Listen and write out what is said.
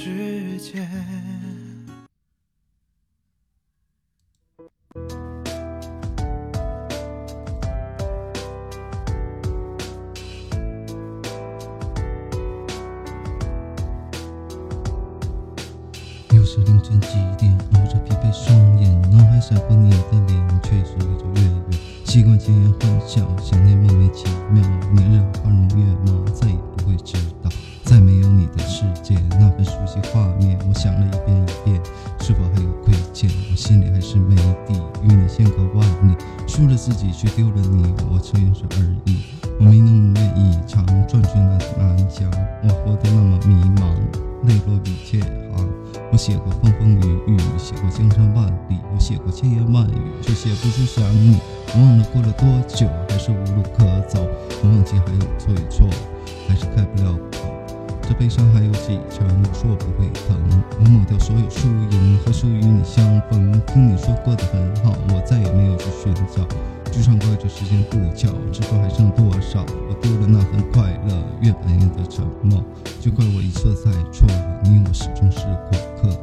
世界。又是凌晨几点，熬着疲惫双眼，脑海闪过你的脸，却是越走越远。习惯强颜欢笑，想念莫名其妙。是否还有亏欠？我心里还是没底，与你相隔万里，输了自己，却丢了你，我承认是而已。我没能如愿以偿，转去那南疆，我活得那么迷茫，泪落笔千行。我写过风风雨雨，写过江山万里，我写过千言万语，却写不出想你。我忘了过了多久，还是无路可走。我忘记还有对错，还是开不了口。这悲伤还有几成？我说我不会疼。我抹掉所有输初与你相逢。听你说过的很好，我再也没有去寻找。就算怪这时间不巧，知道还剩多少？我丢了那份快乐，越扮演的沉默，就怪我一错再错。你我始终是过客。